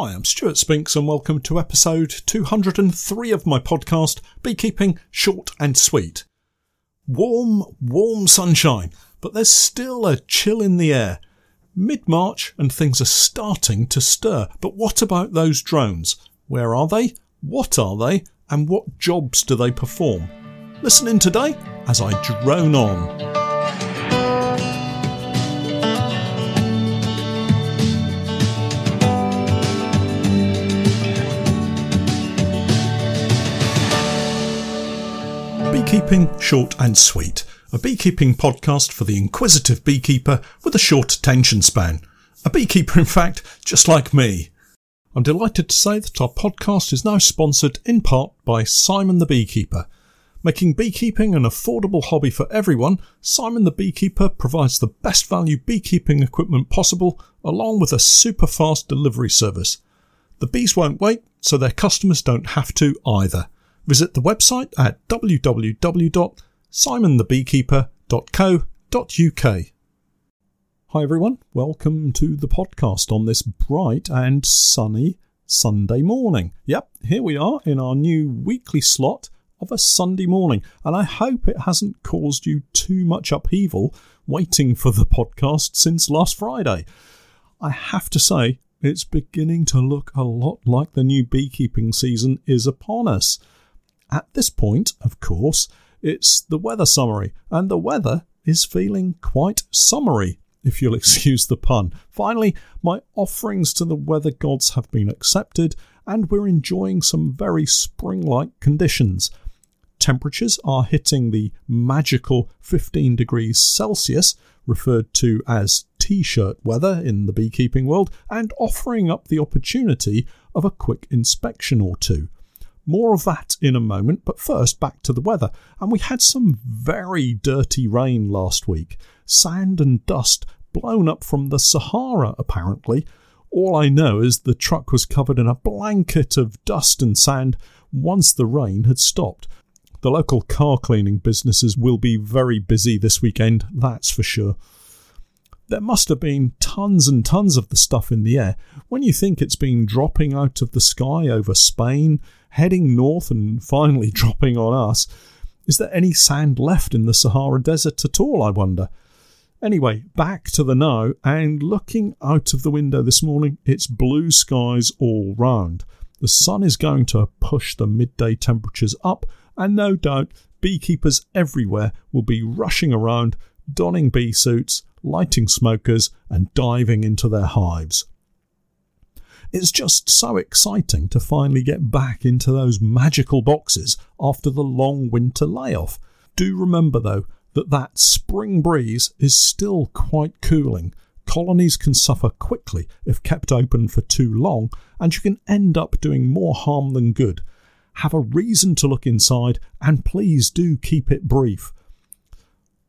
Hi, I'm Stuart Spinks and welcome to episode 203 of my podcast, Beekeeping Short and Sweet. Warm, warm sunshine, but there's still a chill in the air. Mid March and things are starting to stir. But what about those drones? Where are they? What are they? And what jobs do they perform? Listen in today as I drone on. Beekeeping Short and Sweet, a beekeeping podcast for the inquisitive beekeeper with a short attention span. A beekeeper, in fact, just like me. I'm delighted to say that our podcast is now sponsored in part by Simon the Beekeeper. Making beekeeping an affordable hobby for everyone, Simon the Beekeeper provides the best value beekeeping equipment possible, along with a super fast delivery service. The bees won't wait, so their customers don't have to either. Visit the website at www.simonthebeekeeper.co.uk. Hi everyone, welcome to the podcast on this bright and sunny Sunday morning. Yep, here we are in our new weekly slot of a Sunday morning, and I hope it hasn't caused you too much upheaval waiting for the podcast since last Friday. I have to say, it's beginning to look a lot like the new beekeeping season is upon us. At this point, of course, it's the weather summary, and the weather is feeling quite summery, if you'll excuse the pun. Finally, my offerings to the weather gods have been accepted, and we're enjoying some very spring like conditions. Temperatures are hitting the magical 15 degrees Celsius, referred to as t shirt weather in the beekeeping world, and offering up the opportunity of a quick inspection or two. More of that in a moment, but first back to the weather. And we had some very dirty rain last week. Sand and dust blown up from the Sahara, apparently. All I know is the truck was covered in a blanket of dust and sand once the rain had stopped. The local car cleaning businesses will be very busy this weekend, that's for sure. There must have been tons and tons of the stuff in the air when you think it's been dropping out of the sky over Spain, heading north and finally dropping on us. Is there any sand left in the Sahara Desert at all, I wonder? Anyway, back to the now, and looking out of the window this morning, it's blue skies all round. The sun is going to push the midday temperatures up, and no doubt beekeepers everywhere will be rushing around, donning bee suits, lighting smokers, and diving into their hives. It's just so exciting to finally get back into those magical boxes after the long winter layoff. Do remember, though, that that spring breeze is still quite cooling. Colonies can suffer quickly if kept open for too long, and you can end up doing more harm than good. Have a reason to look inside, and please do keep it brief.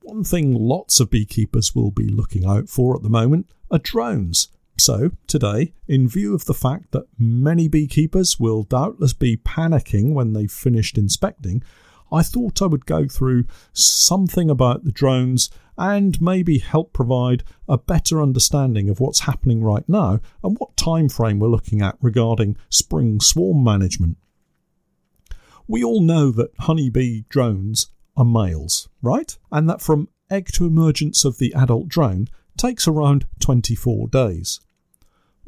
One thing lots of beekeepers will be looking out for at the moment are drones. So, today, in view of the fact that many beekeepers will doubtless be panicking when they've finished inspecting, I thought I would go through something about the drones and maybe help provide a better understanding of what's happening right now and what time frame we're looking at regarding spring swarm management. We all know that honeybee drones are males, right? And that from egg to emergence of the adult drone takes around 24 days.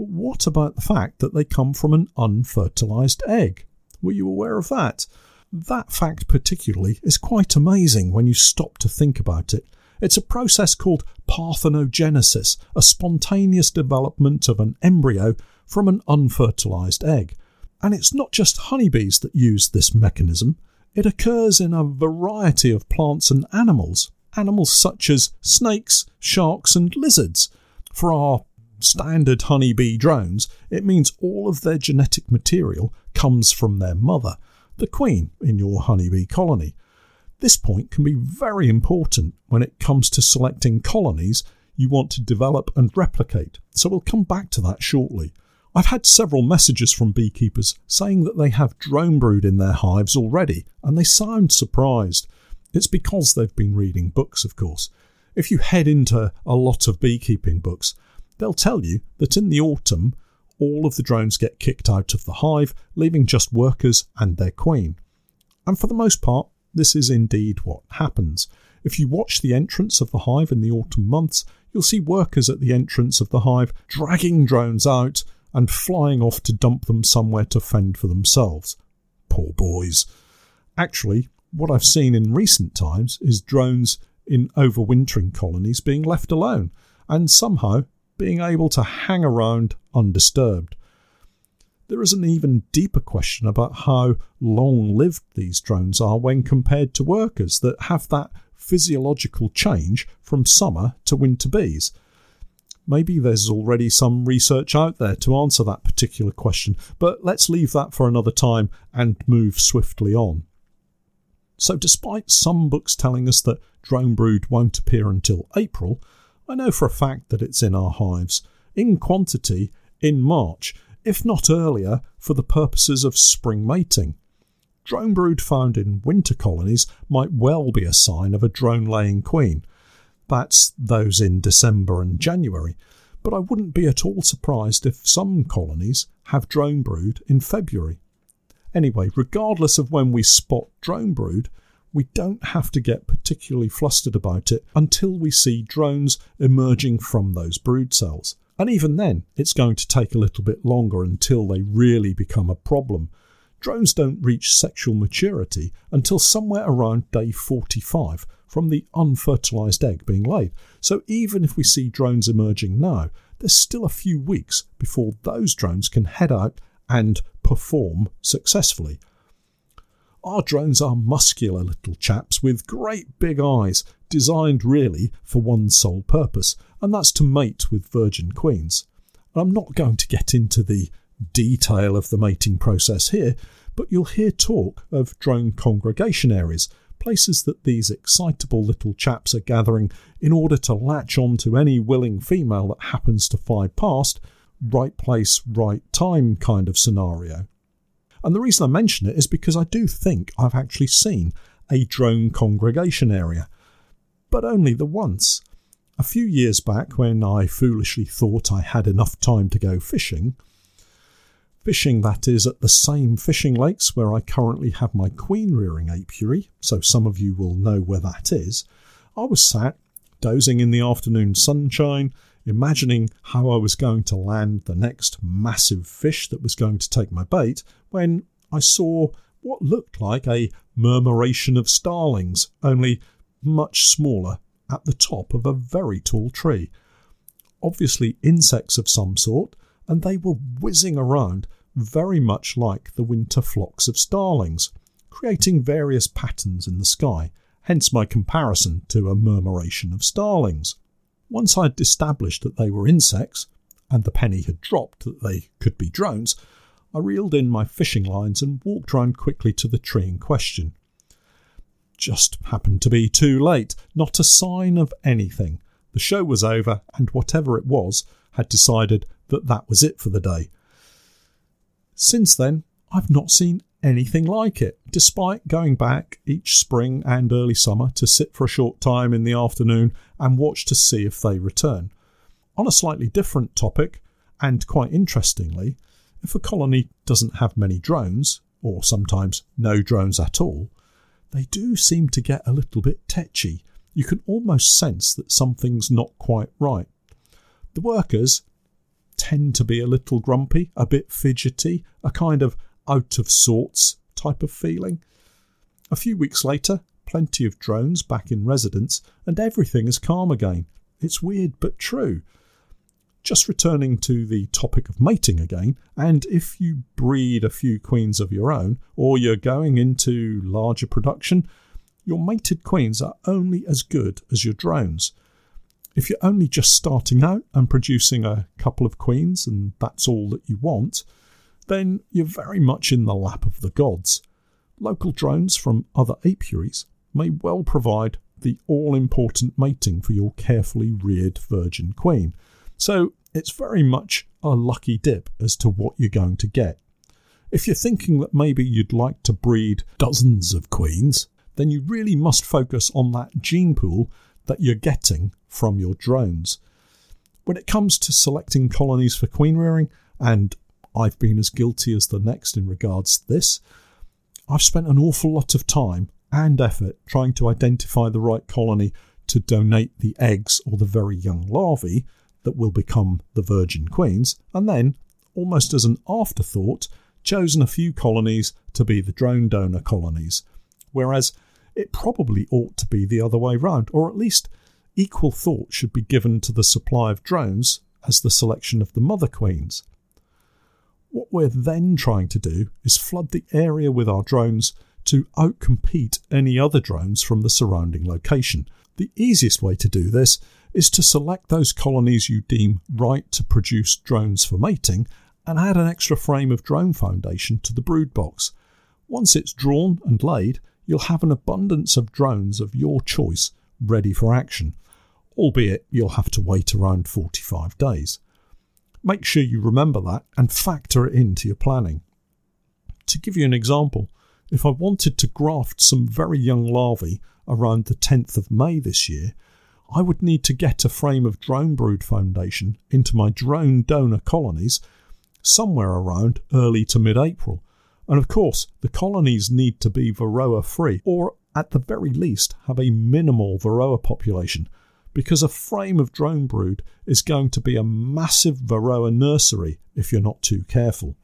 What about the fact that they come from an unfertilized egg? Were you aware of that? That fact, particularly, is quite amazing when you stop to think about it. It's a process called parthenogenesis, a spontaneous development of an embryo from an unfertilized egg. And it's not just honeybees that use this mechanism, it occurs in a variety of plants and animals. Animals such as snakes, sharks, and lizards. For our standard honeybee drones, it means all of their genetic material comes from their mother, the queen in your honeybee colony. This point can be very important when it comes to selecting colonies you want to develop and replicate, so we'll come back to that shortly. I've had several messages from beekeepers saying that they have drone brood in their hives already, and they sound surprised. It's because they've been reading books, of course. If you head into a lot of beekeeping books, they'll tell you that in the autumn, all of the drones get kicked out of the hive, leaving just workers and their queen. And for the most part, this is indeed what happens. If you watch the entrance of the hive in the autumn months, you'll see workers at the entrance of the hive dragging drones out and flying off to dump them somewhere to fend for themselves. Poor boys. Actually, what I've seen in recent times is drones in overwintering colonies being left alone and somehow being able to hang around undisturbed. There is an even deeper question about how long lived these drones are when compared to workers that have that physiological change from summer to winter bees. Maybe there's already some research out there to answer that particular question, but let's leave that for another time and move swiftly on. So, despite some books telling us that drone brood won't appear until April, I know for a fact that it's in our hives, in quantity, in March, if not earlier, for the purposes of spring mating. Drone brood found in winter colonies might well be a sign of a drone laying queen. That's those in December and January, but I wouldn't be at all surprised if some colonies have drone brood in February. Anyway, regardless of when we spot drone brood, we don't have to get particularly flustered about it until we see drones emerging from those brood cells. And even then, it's going to take a little bit longer until they really become a problem. Drones don't reach sexual maturity until somewhere around day 45 from the unfertilized egg being laid. So even if we see drones emerging now, there's still a few weeks before those drones can head out and perform successfully. Our drones are muscular little chaps with great big eyes, designed really for one sole purpose, and that's to mate with virgin queens. I'm not going to get into the detail of the mating process here, but you'll hear talk of drone congregation areas, places that these excitable little chaps are gathering in order to latch on to any willing female that happens to fly past, right place, right time kind of scenario. And the reason I mention it is because I do think I've actually seen a drone congregation area, but only the once. A few years back, when I foolishly thought I had enough time to go fishing, fishing that is at the same fishing lakes where I currently have my queen rearing apiary, so some of you will know where that is, I was sat dozing in the afternoon sunshine, imagining how I was going to land the next massive fish that was going to take my bait, when I saw what looked like a murmuration of starlings, only much smaller, at the top of a very tall tree. Obviously, insects of some sort, and they were whizzing around very much like the winter flocks of starlings, creating various patterns in the sky, hence my comparison to a murmuration of starlings. Once I'd established that they were insects, and the penny had dropped that they could be drones, I reeled in my fishing lines and walked round quickly to the tree in question. Just happened to be too late, not a sign of anything. The show was over, and whatever it was had decided that that was it for the day. Since then, I've not seen anything like it, despite going back each spring and early summer to sit for a short time in the afternoon and watch to see if they return. On a slightly different topic, and quite interestingly, if a colony doesn't have many drones, or sometimes no drones at all, they do seem to get a little bit tetchy. You can almost sense that something's not quite right. The workers tend to be a little grumpy, a bit fidgety, a kind of out of sorts type of feeling. A few weeks later, plenty of drones back in residence, and everything is calm again. It's weird but true. Just returning to the topic of mating again, and if you breed a few queens of your own, or you're going into larger production, your mated queens are only as good as your drones. If you're only just starting out and producing a couple of queens and that's all that you want, then you're very much in the lap of the gods. Local drones from other apiaries may well provide the all important mating for your carefully reared virgin queen. So it's very much a lucky dip as to what you're going to get. If you're thinking that maybe you'd like to breed dozens of queens, then you really must focus on that gene pool that you're getting from your drones. When it comes to selecting colonies for queen rearing, and I've been as guilty as the next in regards to this. I've spent an awful lot of time and effort trying to identify the right colony to donate the eggs or the very young larvae that will become the virgin queens, and then, almost as an afterthought, chosen a few colonies to be the drone donor colonies. Whereas it probably ought to be the other way round, or at least equal thought should be given to the supply of drones as the selection of the mother queens. What we're then trying to do is flood the area with our drones to outcompete any other drones from the surrounding location. The easiest way to do this is to select those colonies you deem right to produce drones for mating and add an extra frame of drone foundation to the brood box. Once it's drawn and laid, you'll have an abundance of drones of your choice ready for action, albeit you'll have to wait around 45 days. Make sure you remember that and factor it into your planning. To give you an example, if I wanted to graft some very young larvae around the 10th of May this year, I would need to get a frame of drone brood foundation into my drone donor colonies somewhere around early to mid April. And of course, the colonies need to be Varroa free, or at the very least have a minimal Varroa population because a frame of drone brood is going to be a massive Varroa nursery if you're not too careful.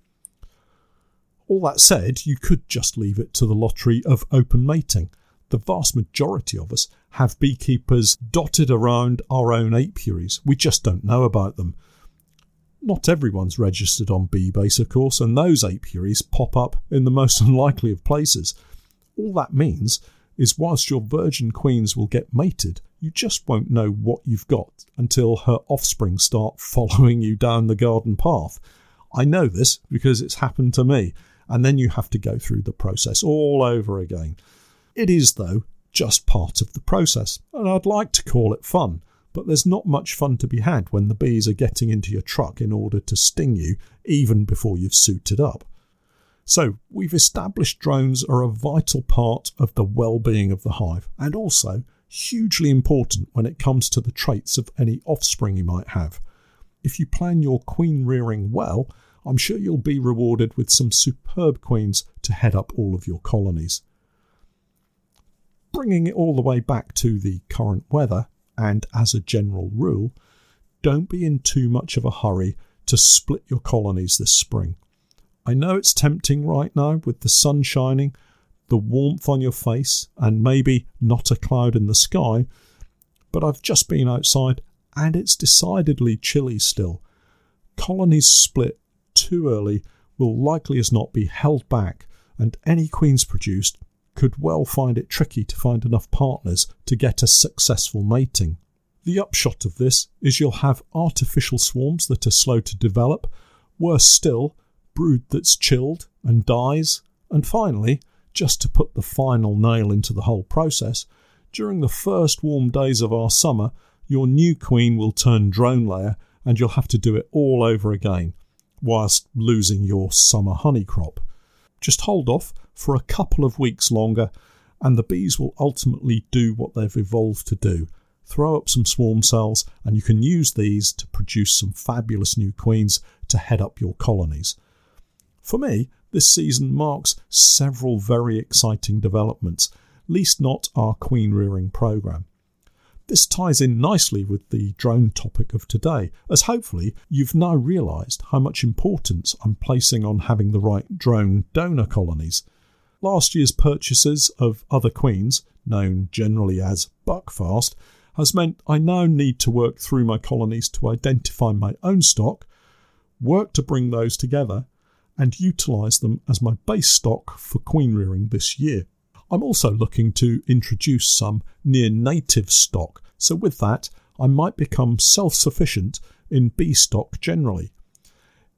All that said, you could just leave it to the lottery of open mating. The vast majority of us have beekeepers dotted around our own apiaries. We just don't know about them. Not everyone's registered on BeeBase, of course, and those apiaries pop up in the most unlikely of places. All that means is whilst your virgin queens will get mated, you just won't know what you've got until her offspring start following you down the garden path. I know this because it's happened to me, and then you have to go through the process all over again. It is, though, just part of the process, and I'd like to call it fun, but there's not much fun to be had when the bees are getting into your truck in order to sting you even before you've suited up. So, we've established drones are a vital part of the well being of the hive and also hugely important when it comes to the traits of any offspring you might have. If you plan your queen rearing well, I'm sure you'll be rewarded with some superb queens to head up all of your colonies. Bringing it all the way back to the current weather, and as a general rule, don't be in too much of a hurry to split your colonies this spring. I know it's tempting right now with the sun shining the warmth on your face, and maybe not a cloud in the sky. But I've just been outside and it's decidedly chilly still. Colonies split too early will likely as not be held back, and any queens produced could well find it tricky to find enough partners to get a successful mating. The upshot of this is you'll have artificial swarms that are slow to develop, worse still, brood that's chilled and dies, and finally, just to put the final nail into the whole process, during the first warm days of our summer, your new queen will turn drone layer and you'll have to do it all over again, whilst losing your summer honey crop. Just hold off for a couple of weeks longer, and the bees will ultimately do what they've evolved to do throw up some swarm cells, and you can use these to produce some fabulous new queens to head up your colonies. For me, this season marks several very exciting developments, least not our queen rearing programme. This ties in nicely with the drone topic of today, as hopefully you've now realised how much importance I'm placing on having the right drone donor colonies. Last year's purchases of other queens, known generally as buckfast, has meant I now need to work through my colonies to identify my own stock, work to bring those together, and utilise them as my base stock for queen rearing this year. I'm also looking to introduce some near native stock, so with that, I might become self sufficient in bee stock generally.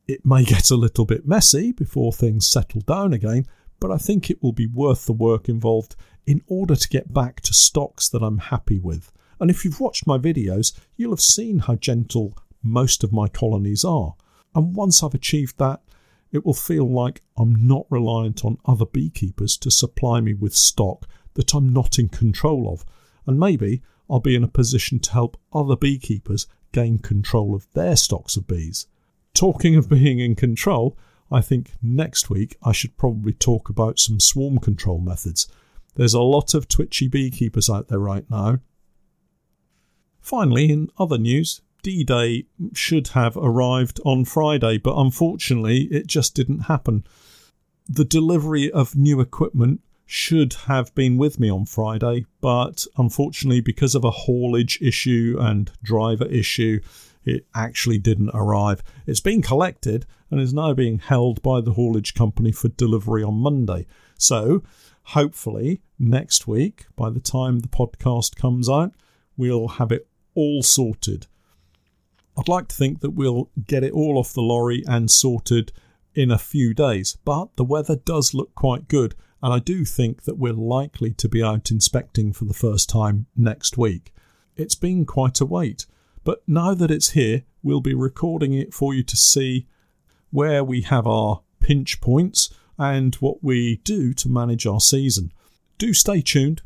It may get a little bit messy before things settle down again, but I think it will be worth the work involved in order to get back to stocks that I'm happy with. And if you've watched my videos, you'll have seen how gentle most of my colonies are. And once I've achieved that, it will feel like I'm not reliant on other beekeepers to supply me with stock that I'm not in control of, and maybe I'll be in a position to help other beekeepers gain control of their stocks of bees. talking of being in control, I think next week I should probably talk about some swarm control methods. There's a lot of twitchy beekeepers out there right now. Finally, in other news, D Day should have arrived on Friday, but unfortunately it just didn't happen. The delivery of new equipment should have been with me on Friday, but unfortunately, because of a haulage issue and driver issue, it actually didn't arrive. It's been collected and is now being held by the haulage company for delivery on Monday. So, hopefully, next week, by the time the podcast comes out, we'll have it all sorted. I'd like to think that we'll get it all off the lorry and sorted in a few days, but the weather does look quite good, and I do think that we're likely to be out inspecting for the first time next week. It's been quite a wait, but now that it's here, we'll be recording it for you to see where we have our pinch points and what we do to manage our season. Do stay tuned,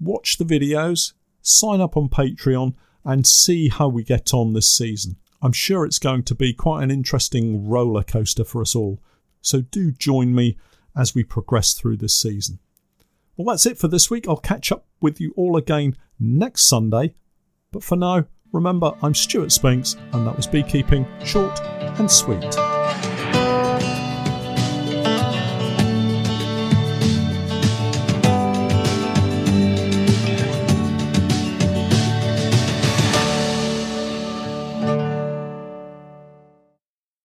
watch the videos, sign up on Patreon, and see how we get on this season. I'm sure it's going to be quite an interesting roller coaster for us all. So do join me as we progress through this season. Well, that's it for this week. I'll catch up with you all again next Sunday. But for now, remember, I'm Stuart Spinks, and that was Beekeeping Short and Sweet.